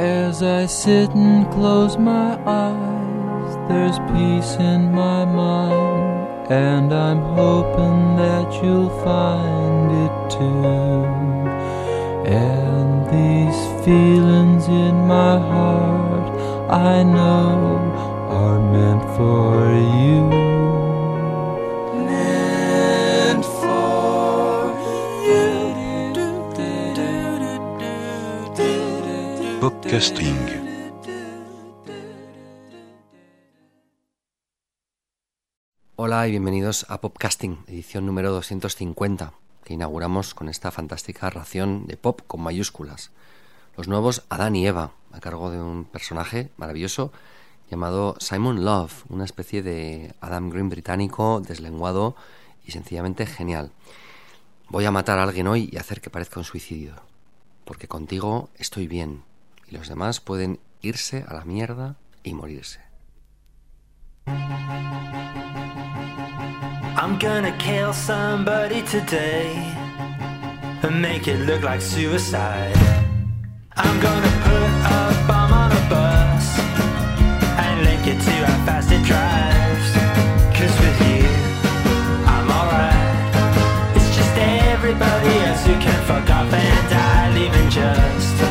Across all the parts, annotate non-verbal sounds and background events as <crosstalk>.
As I sit and close my eyes, there's peace in my mind, and I'm hoping that you'll find it too. And these feelings in my heart, I know, are meant for you. Podcasting. Hola y bienvenidos a Popcasting, edición número 250, que inauguramos con esta fantástica ración de pop con mayúsculas. Los nuevos Adán y Eva, a cargo de un personaje maravilloso llamado Simon Love, una especie de Adam Green británico, deslenguado y sencillamente genial. Voy a matar a alguien hoy y hacer que parezca un suicidio, porque contigo estoy bien y los demás pueden irse a la mierda y morirse. I'm gonna kill somebody today and make it look like suicide. I'm gonna put a bomb on a bus and link it to how fast it drives. Cause with you, I'm alright. It's just everybody else who can fuck off and die, leaving just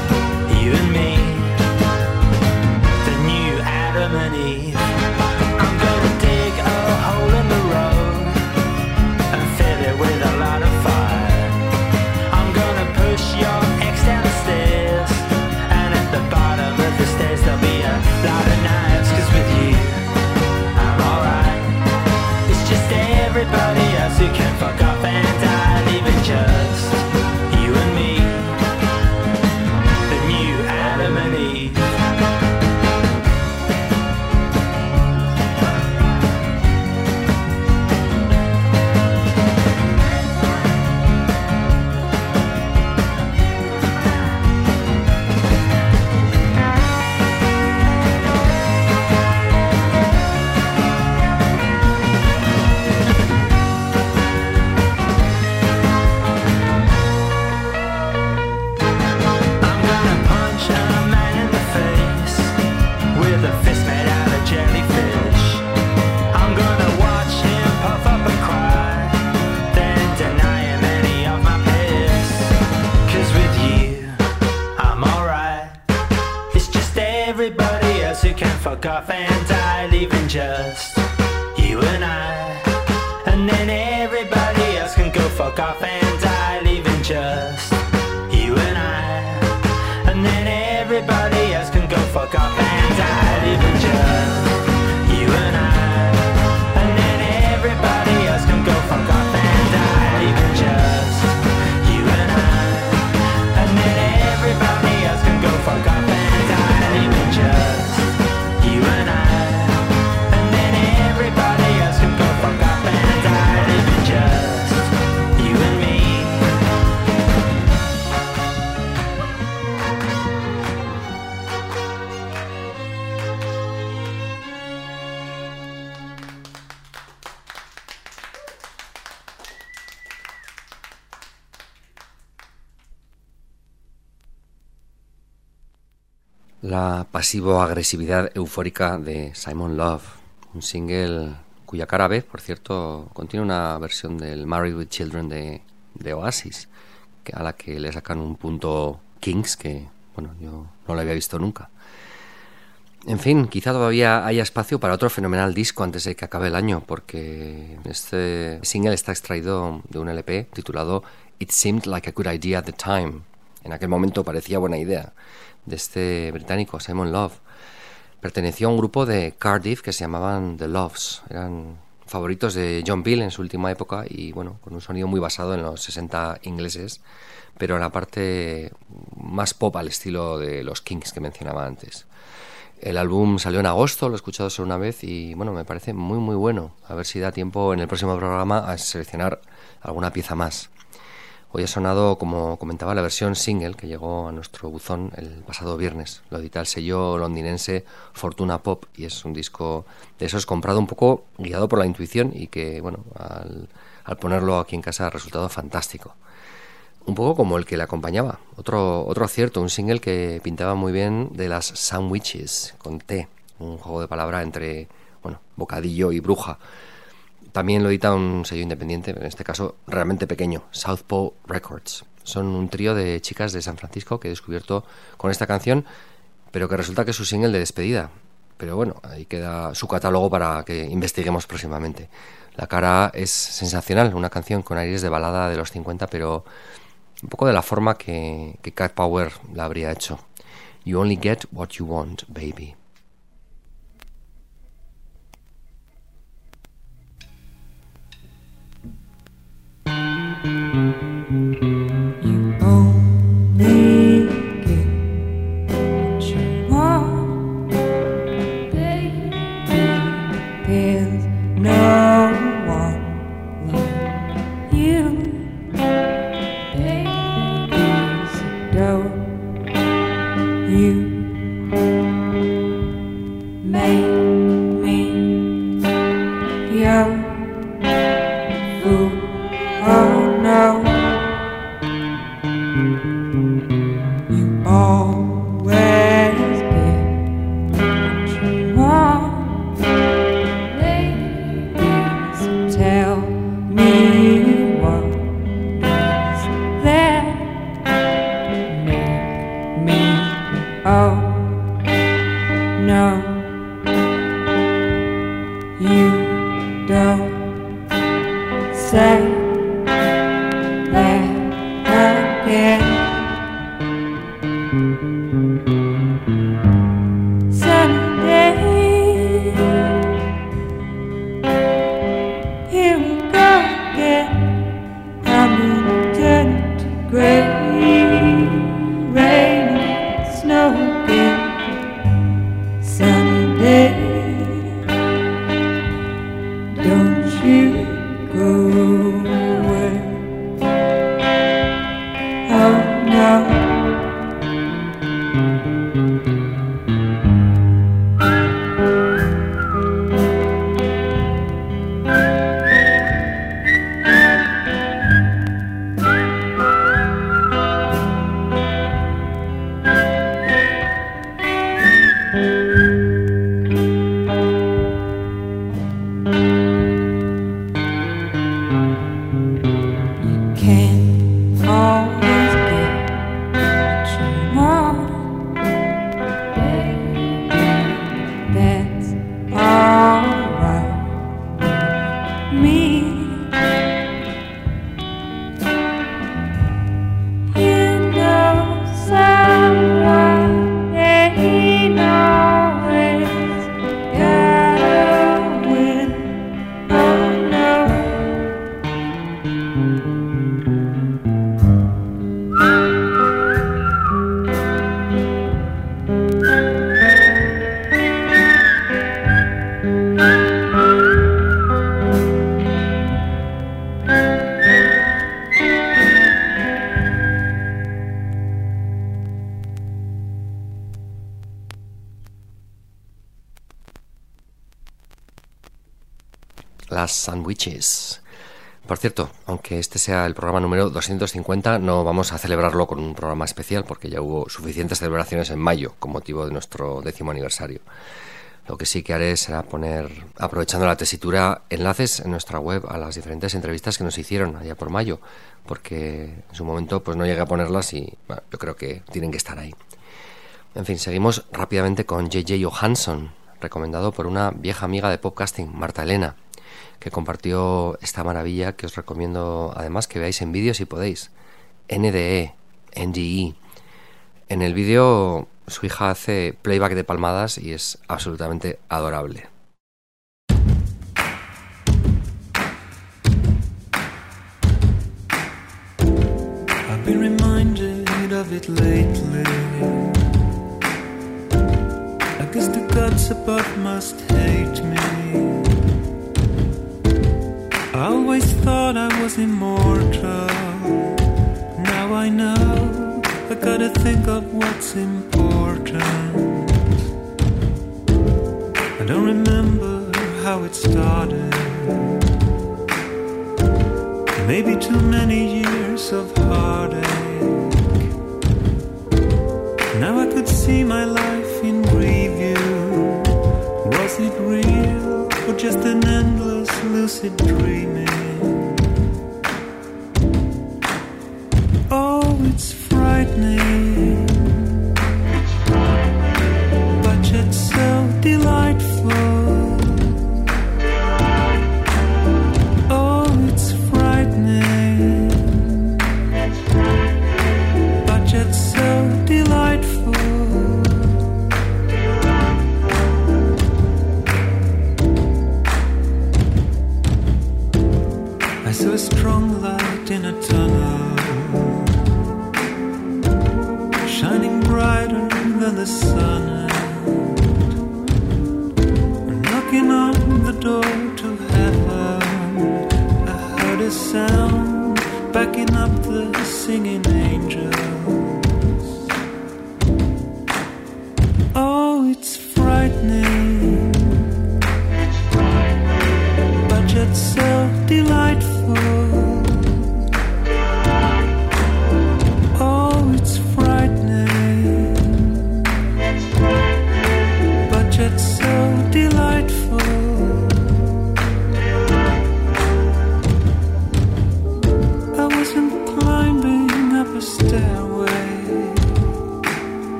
La pasivo-agresividad eufórica de Simon Love, un single cuya cara B, por cierto, contiene una versión del Married with Children de, Oasis, a la que le sacan un punto Kings que, bueno, yo no lo había visto nunca. En fin, quizá todavía haya espacio para otro fenomenal disco antes de que acabe el año, porque este single está extraído de un LP titulado It Seemed Like a Good Idea at the Time. En aquel momento parecía buena idea, de este británico, Simon Love. Perteneció a un grupo de Cardiff que se llamaban The Loves. Eran favoritos de John Peel en su última época y, bueno, con un sonido muy basado en los 60 ingleses, pero en la parte más pop al estilo de los Kings que mencionaba antes. El álbum salió en agosto, lo he escuchado solo una vez y bueno, me parece muy muy bueno. A ver si da tiempo en el próximo programa a seleccionar alguna pieza más. Hoy ha sonado, como comentaba, la versión single que llegó a nuestro buzón el pasado viernes. Lo edita el sello londinense Fortuna Pop y es un disco de esos comprado un poco guiado por la intuición y que, bueno, al, al ponerlo aquí en casa ha resultado fantástico. un poco como el que le acompañaba. Otro, otro acierto, un single que pintaba muy bien de las sandwiches, con T, un juego de palabra entre bueno, bocadillo y bruja. También lo edita un sello independiente, en este caso realmente pequeño, Southpaw Records. Son un trío de chicas de San Francisco que he descubierto con esta canción, pero que resulta que es su single de despedida. Pero bueno, ahí queda su catálogo para que investiguemos próximamente. La cara es sensacional, una canción con aires de balada de los 50, pero un poco de la forma que, que Cat Power la habría hecho. You only get what you want, baby. Sea el programa número 250, no vamos a celebrarlo con un programa especial porque ya hubo suficientes celebraciones en mayo con motivo de nuestro décimo aniversario. Lo que sí que haré será poner, aprovechando la tesitura, enlaces en nuestra web a las diferentes entrevistas que nos hicieron allá por mayo, porque en su momento pues no llegué a ponerlas y yo creo que tienen que estar ahí. En fin, seguimos rápidamente con JJ Johansson, recomendado por una vieja amiga de podcasting, Marta Elena, que compartió esta maravilla que os recomiendo además que veáis en vídeo si podéis. NDE, NDE. En el vídeo su hija hace playback de palmadas y es absolutamente adorable. Of it lately. I guess the must hate. Thought I was immortal. Now I know I gotta think of what's important. I don't remember how it started. maybe too many years of heartache. Now I could see my life in review. Was it real or just an endless lucid dreaming? Frightening,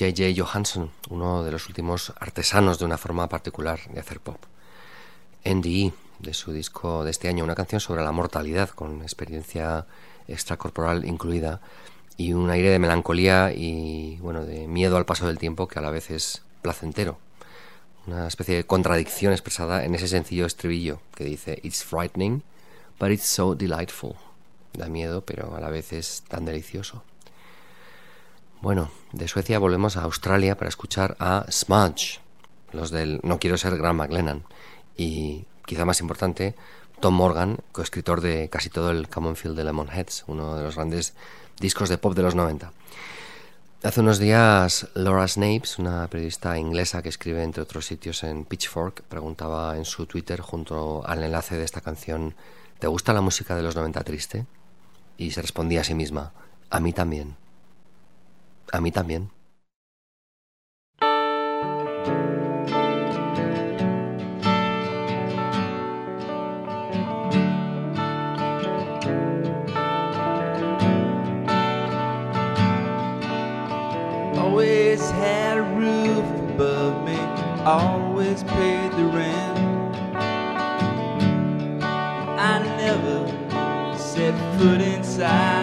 J.J. Johansson, uno de los últimos artesanos de una forma particular de hacer pop. NDE, de su disco de este año, una canción sobre la mortalidad, con experiencia extracorporal incluida, y un aire de melancolía y, bueno, de miedo al paso del tiempo que a la vez es placentero. Una especie de contradicción expresada en ese sencillo estribillo que dice It's frightening, but it's so delightful. Da miedo, pero a la vez es tan delicioso. Bueno, de Suecia volvemos a Australia para escuchar a Smudge, los del No quiero ser Graham McLennan, y quizá más importante, Tom Morgan, coescritor de casi todo el Common Field de Lemonheads, uno de los grandes discos de pop de los 90. Hace unos días Laura Snapes, una periodista inglesa que escribe entre otros sitios en Pitchfork, preguntaba en su Twitter junto al enlace de esta canción, ¿te gusta la música de los 90 triste? Y se respondía a sí misma, a mí también. A mí también. Always had a roof above me, always paid the rent. I never set foot inside.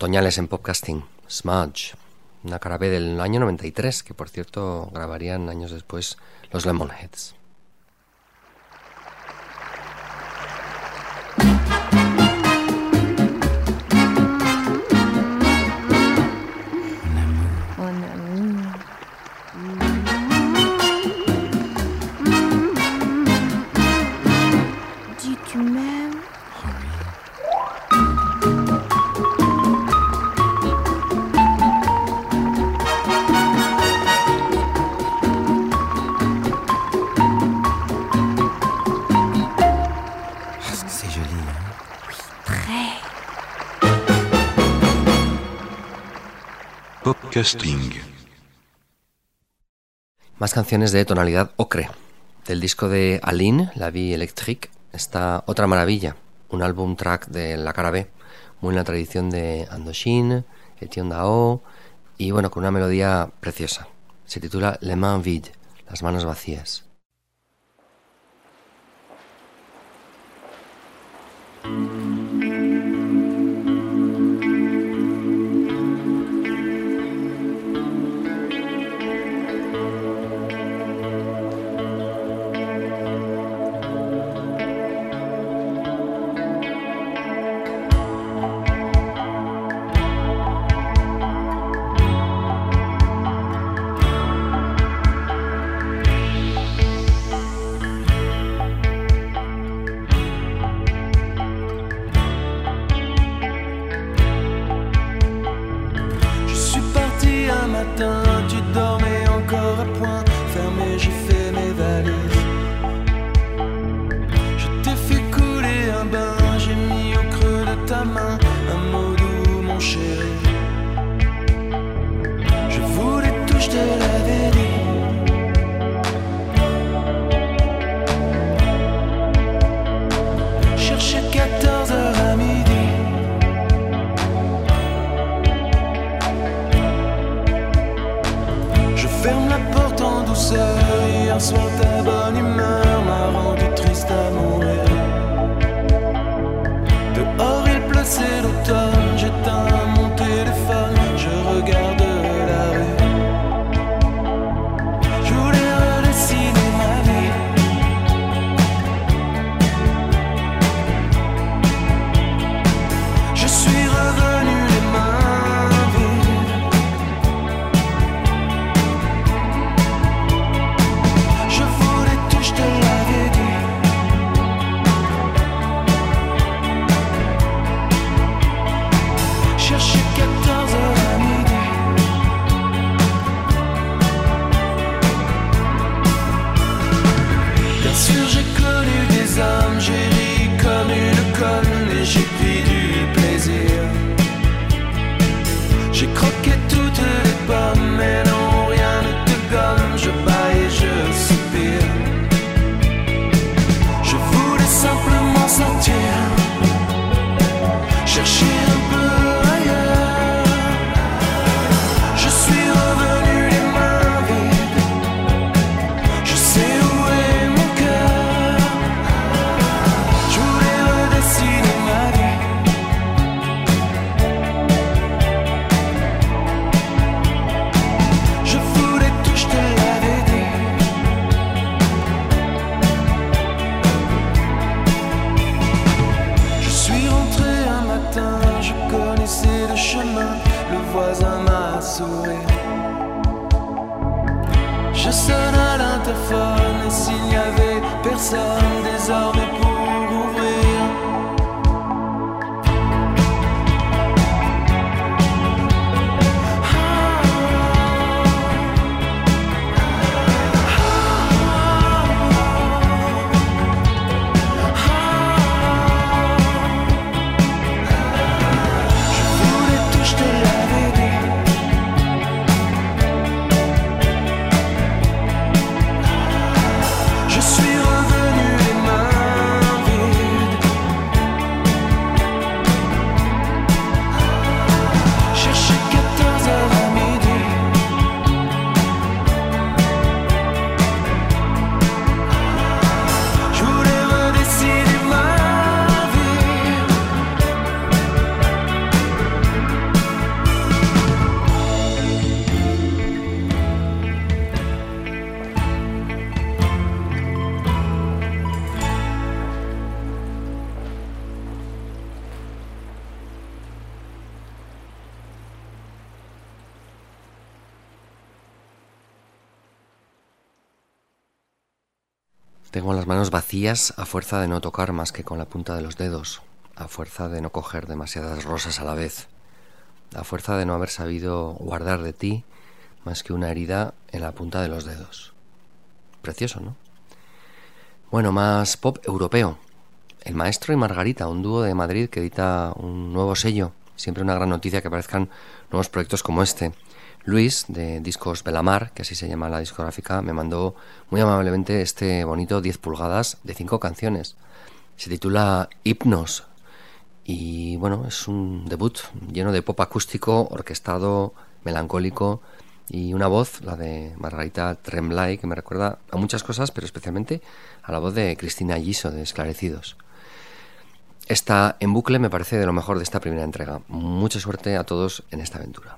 Otoñales en Podcasting, Smudge, una cara B del año 93, que por cierto grabarían años después los Lemonheads. Casting. Más canciones de tonalidad ocre. Del disco de Aline, La Vie Electrique, está Otra Maravilla, un álbum track de la cara B, muy en la tradición de Andoshin, Etienne Dao, y bueno, con una melodía preciosa. Se titula Le Mains Vide, las manos vacías. Closer, jag svälter a fuerza de no tocar más que con la punta de los dedos, a fuerza de no coger demasiadas rosas a la vez, a fuerza de no haber sabido guardar de ti más que una herida en la punta de los dedos. Precioso, ¿no? Bueno, más pop europeo. El Maestro y Margarita, un dúo de Madrid que edita un nuevo sello. Siempre una gran noticia que aparezcan nuevos proyectos como este. Luis, de Discos Belamar, que así se llama la discográfica, me mandó muy amablemente este bonito 10 pulgadas de 5 canciones. Se titula Hipnos. Y bueno, es un debut lleno de pop acústico, orquestado, melancólico y una voz, la de Margarita Tremblay, que me recuerda a muchas cosas, pero especialmente a la voz de Cristina Giso de Esclarecidos. Esta en bucle me parece de lo mejor de esta primera entrega. Mucha suerte a todos en esta aventura.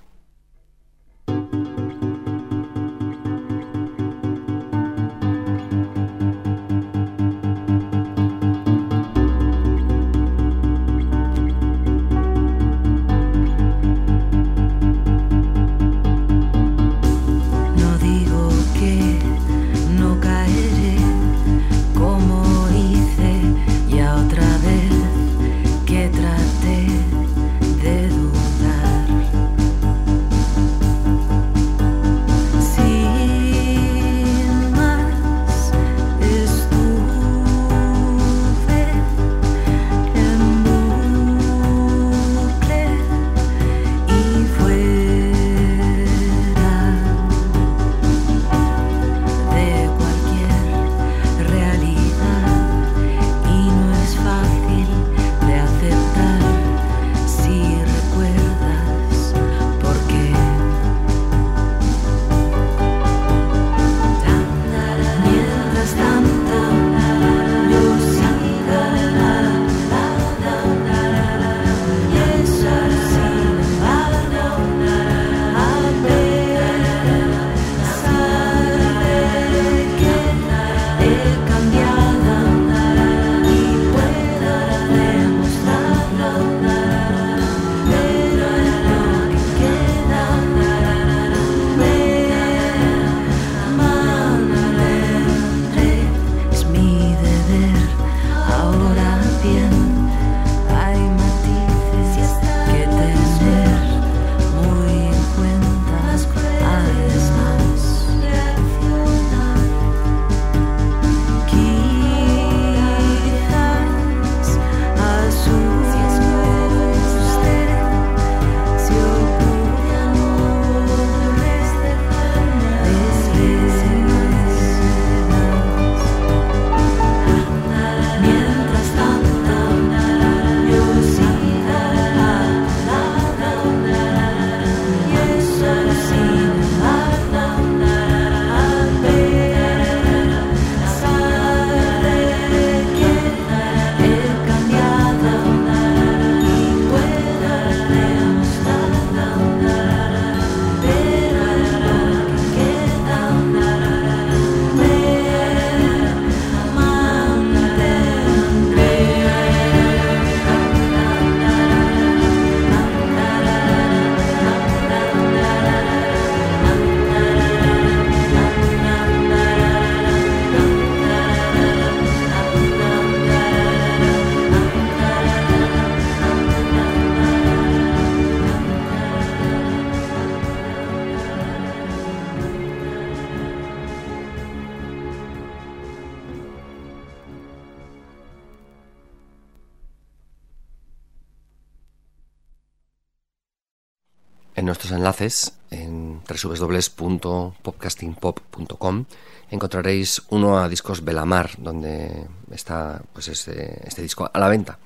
En www.popcastingpop.com, encontraréis uno a discos Belamar, donde está pues este, este disco a la venta.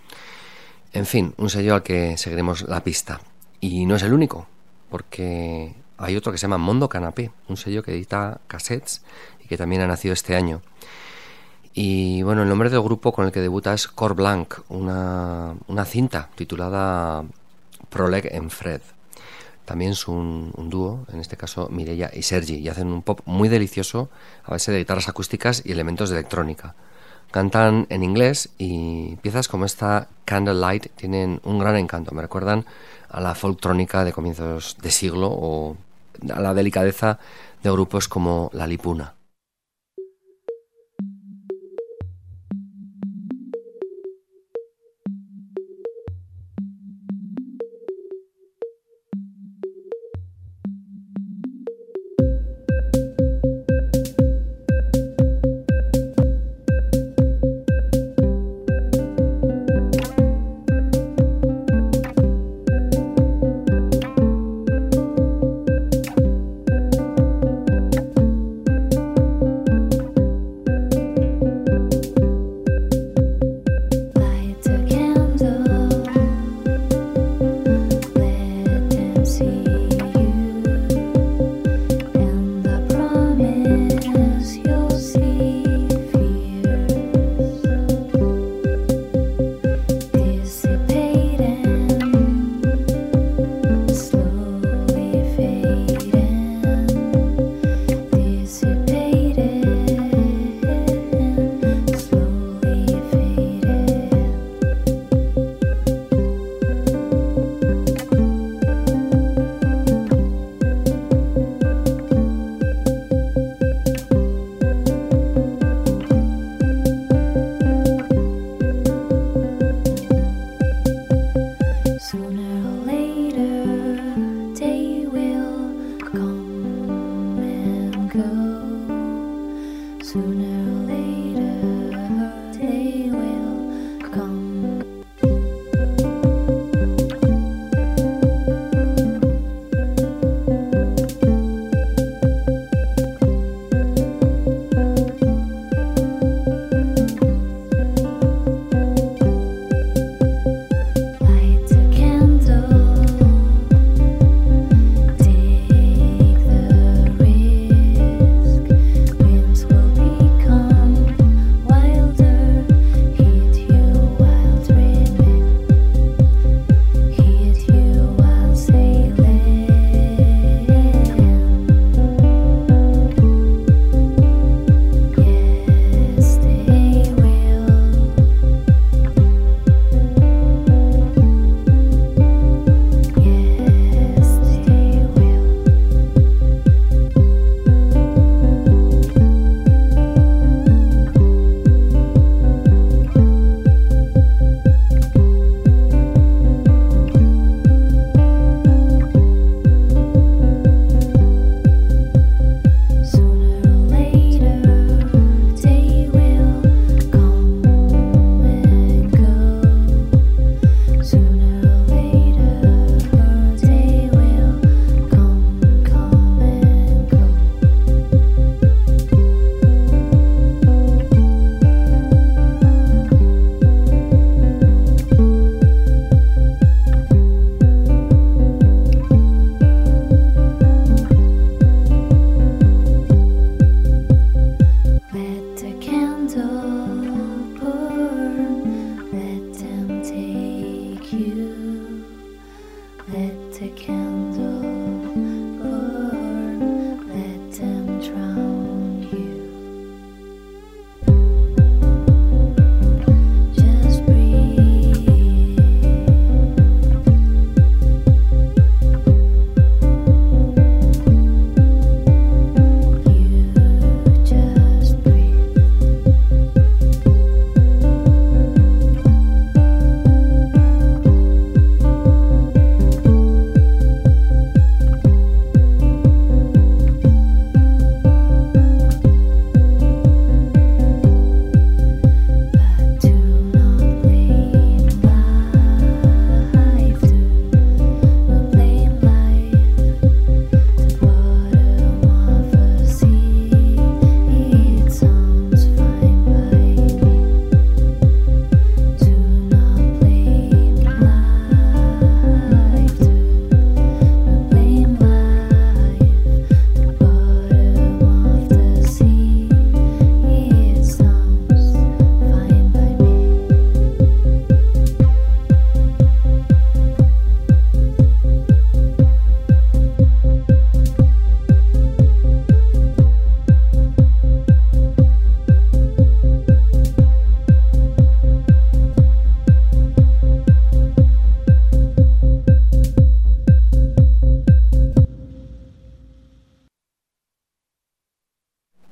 En fin, un sello al que seguiremos la pista. Y no es el único, porque hay otro que se llama Mondo Canapé, un sello que edita cassettes y que también ha nacido este año. Y bueno, el nombre del grupo con el que debuta es Cor Blanc, una, una cinta titulada Proleg en Fred. También es un, dúo, en este caso Mireia y Sergi, y hacen un pop muy delicioso a base de guitarras acústicas y elementos de electrónica. Cantan en inglés y piezas como esta Candlelight tienen un gran encanto. Me recuerdan a la folktrónica de comienzos de siglo o a la delicadeza de grupos como La Lipuna.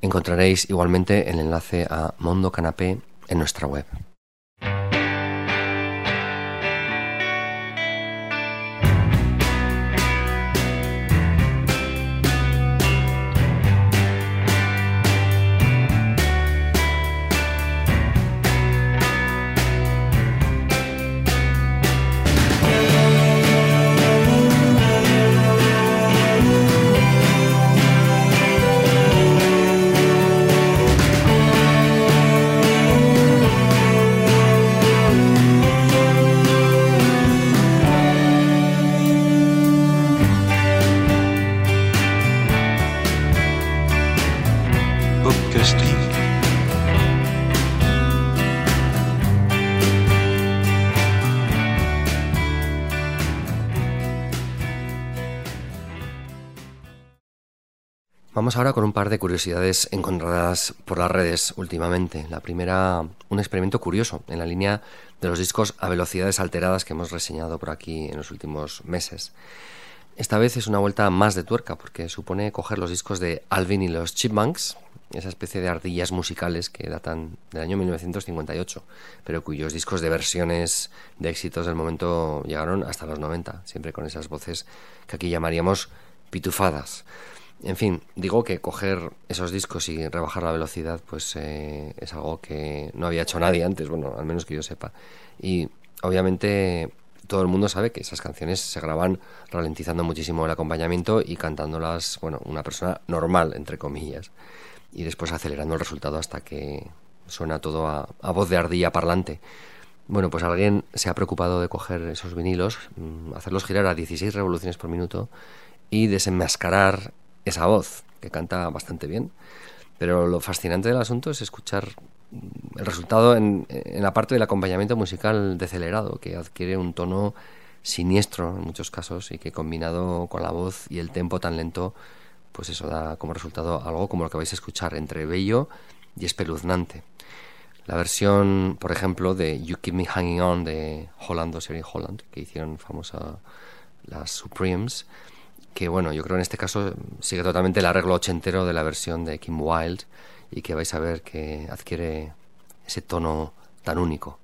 Encontraréis igualmente el enlace a Mondo Canapé en nuestra web. De curiosidades encontradas por las redes últimamente. La primera, un experimento curioso en la línea de los discos a velocidades alteradas que hemos reseñado por aquí en los últimos meses. Esta vez es una vuelta más de tuerca porque supone coger los discos de Alvin y los Chipmunks, esa especie de ardillas musicales que datan del año 1958, pero cuyos discos de versiones de éxitos del momento llegaron hasta los 90, siempre con esas voces que aquí llamaríamos pitufadas. En fin, digo que coger esos discos y rebajar la velocidad, pues eh, es algo que no había hecho nadie antes, bueno, al menos que yo sepa. Y obviamente todo el mundo sabe que esas canciones se graban ralentizando muchísimo el acompañamiento y cantándolas, bueno, una persona normal, entre comillas, y después acelerando el resultado hasta que suena todo a, voz de ardilla parlante. Bueno, pues alguien se ha preocupado de coger esos vinilos, mm, hacerlos girar a 16 revoluciones por minuto y desenmascarar esa voz, que canta bastante bien. Pero lo fascinante del asunto es escuchar mm, el resultado en, la parte del acompañamiento musical decelerado, que adquiere un tono siniestro en muchos casos y que combinado con la voz y el tempo tan lento, pues eso da como resultado algo como lo que vais a escuchar, entre bello y espeluznante. La versión, por ejemplo, de You Keep Me Hanging On de Holland o Sherry Holland, que hicieron famosa las Supremes, que bueno, yo creo en este caso sigue totalmente el arreglo ochentero de la versión de Kim Wilde y que vais a ver que adquiere ese tono tan único.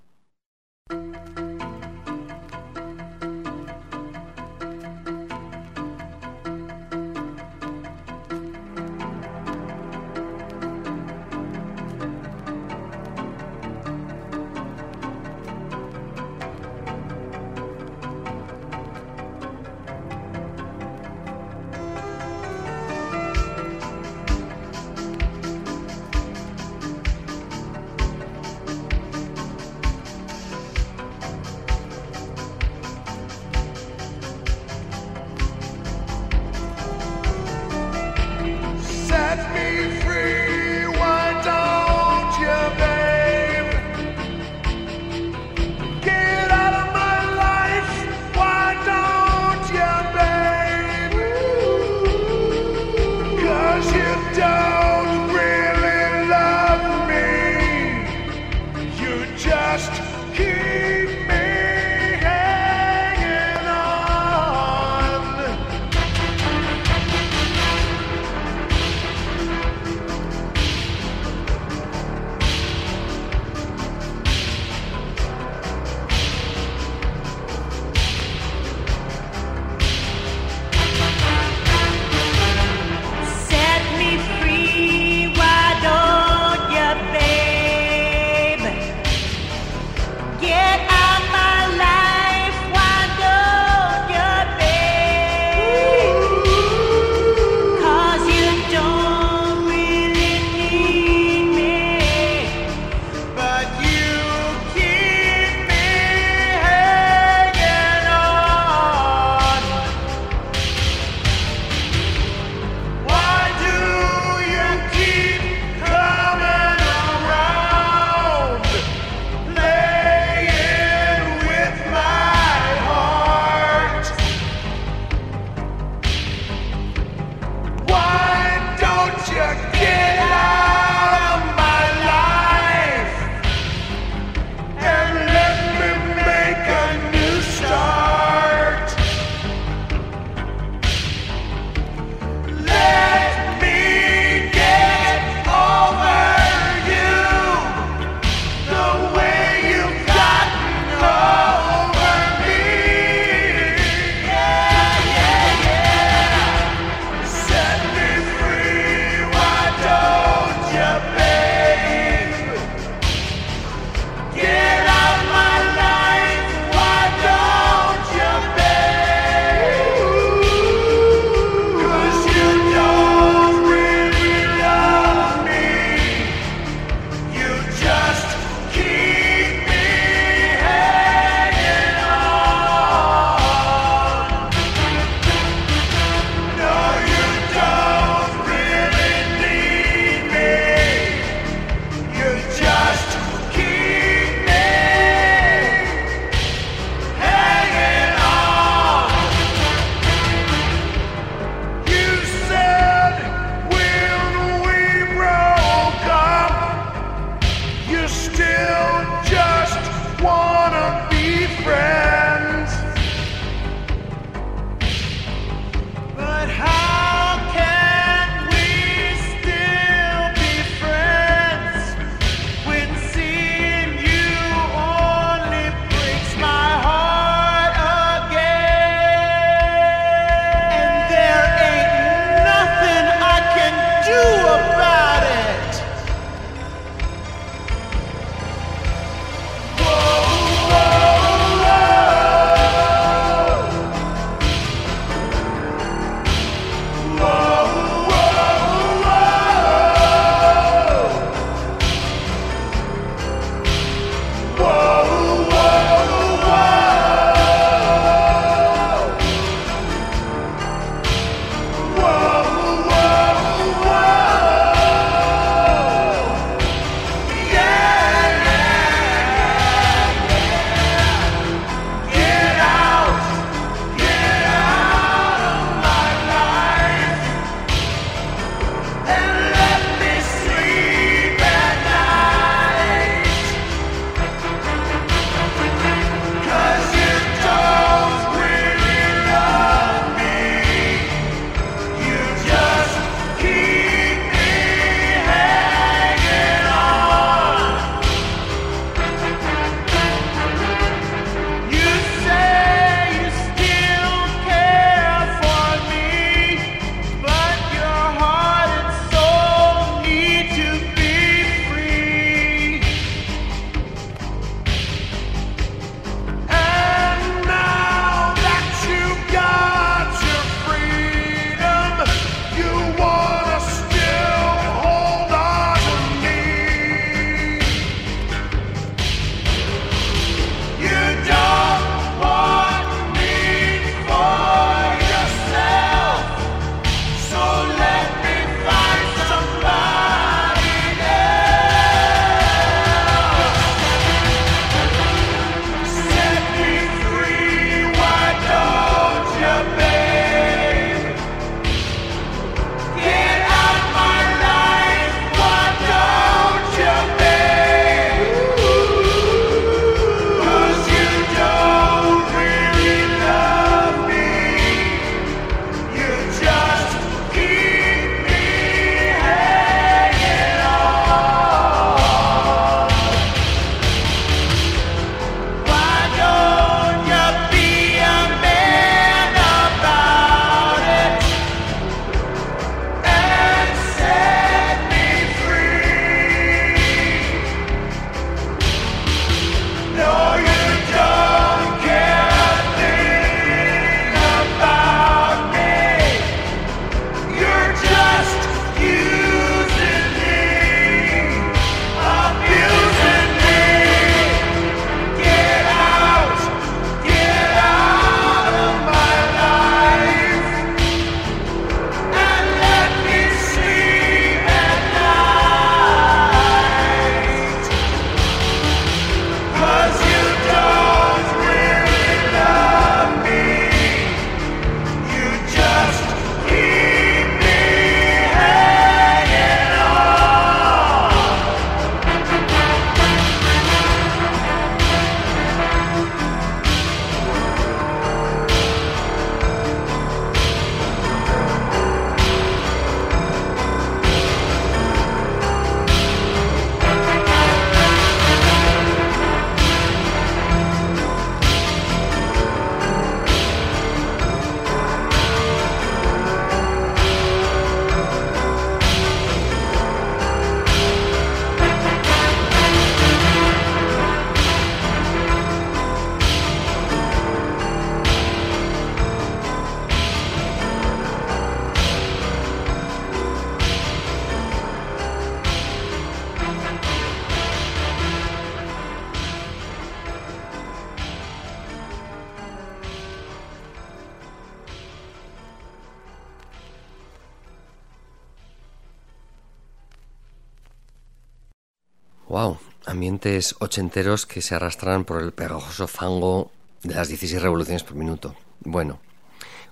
Ochenteros que se arrastran por el pegajoso fango de las 16 revoluciones por minuto. Bueno,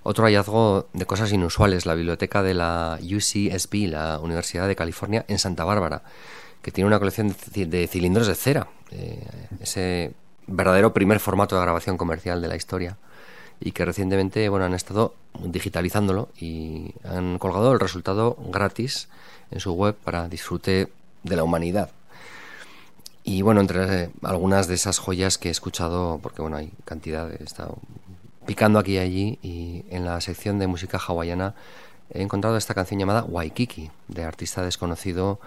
otro hallazgo de cosas inusuales, la biblioteca de la UCSB, la Universidad de California, en Santa Bárbara, que tiene una colección de ci- de cilindros de cera, eh, ese verdadero primer formato de grabación comercial de la historia, y que recientemente bueno, han estado digitalizándolo y han colgado el resultado gratis en su web para disfrute de la humanidad. Y bueno, entre eh, algunas de esas joyas que he escuchado, porque bueno, hay cantidad, he estado picando aquí y allí, y en la sección de música hawaiana he encontrado esta canción llamada Waikiki, de artista desconocido,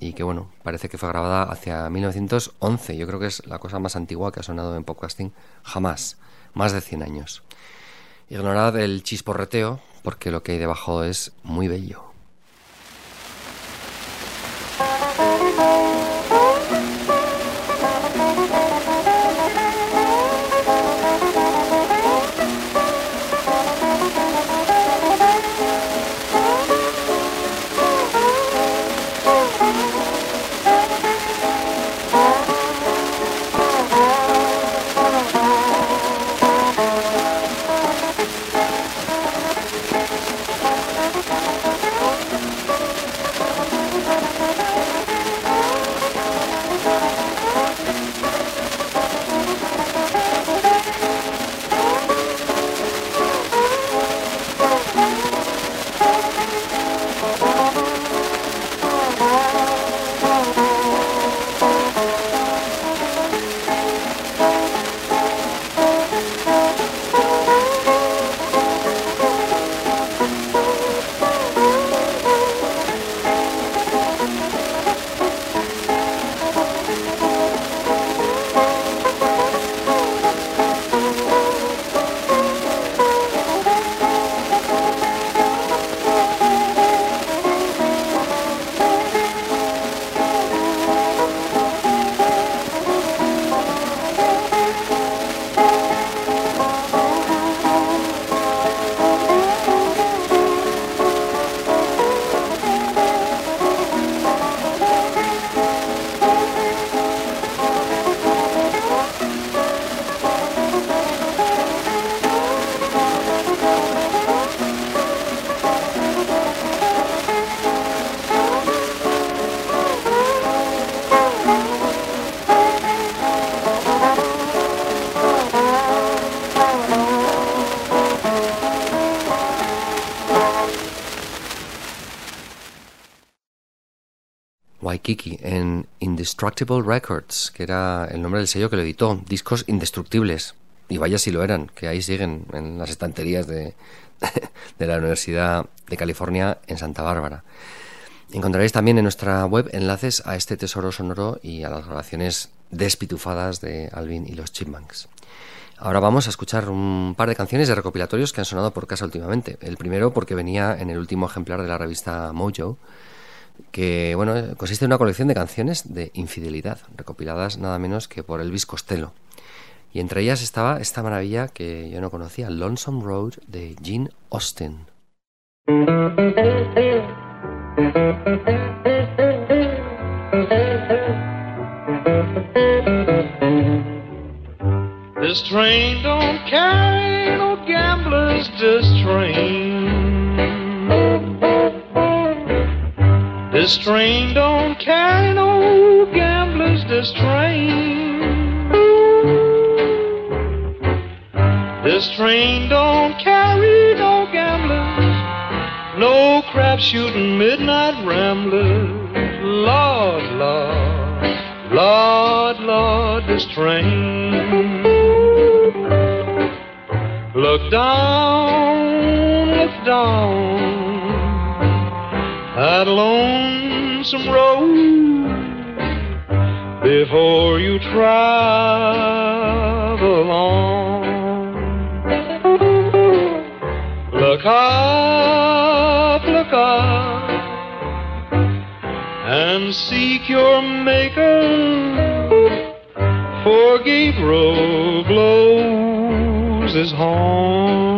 y que bueno, parece que fue grabada hacia 1911. Yo creo que es la cosa más antigua que ha sonado en podcasting jamás, más de 100 años. Ignorad el chisporreteo, porque lo que hay debajo es muy bello. Indestructible Records, que era el nombre del sello que lo editó. Discos indestructibles. Y vaya si lo eran, que ahí siguen en las estanterías de, <laughs> de la Universidad de California en Santa Bárbara. Encontraréis también en nuestra web enlaces a este tesoro sonoro y a las grabaciones despitufadas de Alvin y los Chipmunks. Ahora vamos a escuchar un par de canciones de recopilatorios que han sonado por casa últimamente. El primero porque venía en el último ejemplar de la revista Mojo, que bueno, consiste en una colección de canciones de infidelidad, recopiladas nada menos que por Elvis Costello. Y entre ellas estaba esta maravilla que yo no conocía, Lonesome Road de Gene train. This train don't carry no gamblers, this train. This train don't carry no gamblers, no crap shooting midnight ramblers. Lord, Lord, Lord, Lord, this train. Look down, look down that lonesome before you travel on. Look up, look up, and seek your maker. For Gabriel blows his horn.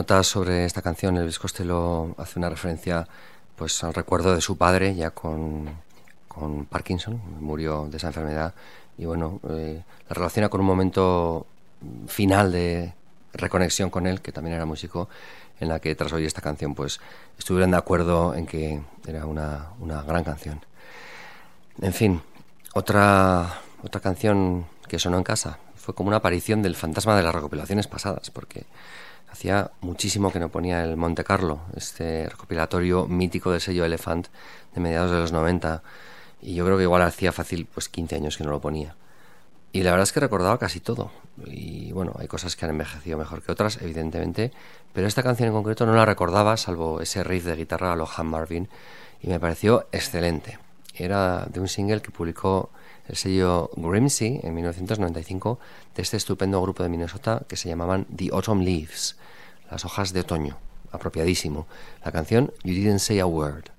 Notas sobre esta canción, Elvis Costello hace una referencia pues al recuerdo de su padre ya con, con Parkinson, murió de esa enfermedad y bueno, eh, la relaciona con un momento final de reconexión con él, que también era músico, en la que tras oír esta canción pues estuvieron de acuerdo en que era una, una gran canción. En fin, otra, otra canción que sonó en casa fue como una aparición del fantasma de las recopilaciones pasadas, porque hacía muchísimo que no ponía el Monte Carlo, este recopilatorio mítico del sello Elephant de mediados de los 90, y yo creo que igual hacía fácil pues 15 años que no lo ponía. Y la verdad es que recordaba casi todo. Y bueno, hay cosas que han envejecido mejor que otras, evidentemente, pero esta canción en concreto no la recordaba, salvo ese riff de guitarra a lo Marvin, y me pareció excelente. Era de un single que publicó el sello Grimsey en 1995 de este estupendo grupo de Minnesota que se llamaban The Autumn Leaves, las hojas de otoño, apropiadísimo. La canción You Didn't Say a Word.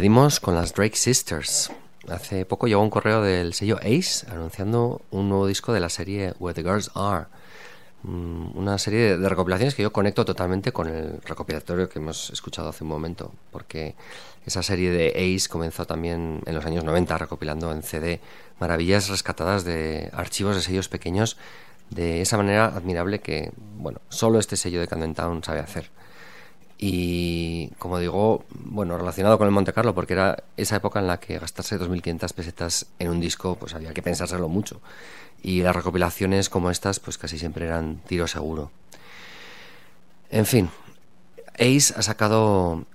Despedimos con las Drake Sisters. Hace poco llegó un correo del sello Ace anunciando un nuevo disco de la serie Where the Girls Are. Mm, Una serie de, recopilaciones que yo conecto totalmente con el recopilatorio que hemos escuchado hace un momento, porque esa serie de Ace comenzó también en los años 90 recopilando en CD maravillas rescatadas de archivos de sellos pequeños de esa manera admirable que, bueno, solo este sello de Camden Town sabe hacer. Y como digo, bueno, relacionado con el Monte Carlo, porque era esa época en la que gastarse 2.500 pesetas en un disco, pues había que pensárselo mucho. Y las recopilaciones como estas, pues casi siempre eran tiro seguro. En fin, Ace ha sacado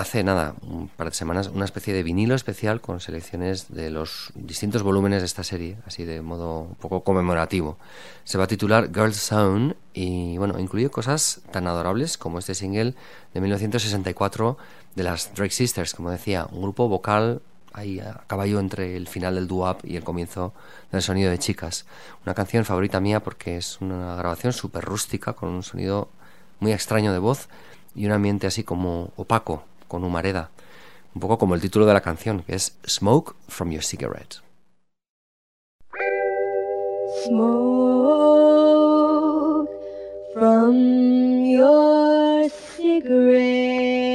hace nada, un par de semanas, una especie de vinilo especial con selecciones de los distintos volúmenes de esta serie, así de modo un poco conmemorativo. Se va a titular Girls Zone y bueno, incluye cosas tan adorables como este single de 1964 de las Drake Sisters, como decía, un grupo vocal ahí a caballo entre el final del doo-wop y el comienzo del sonido de chicas. Una canción favorita mía porque es una grabación súper rústica con un sonido muy extraño de voz y un ambiente así como opaco, con humareda. Un poco como el título de la canción, que es Smoke from Your Cigarette. Smoke from your cigarette.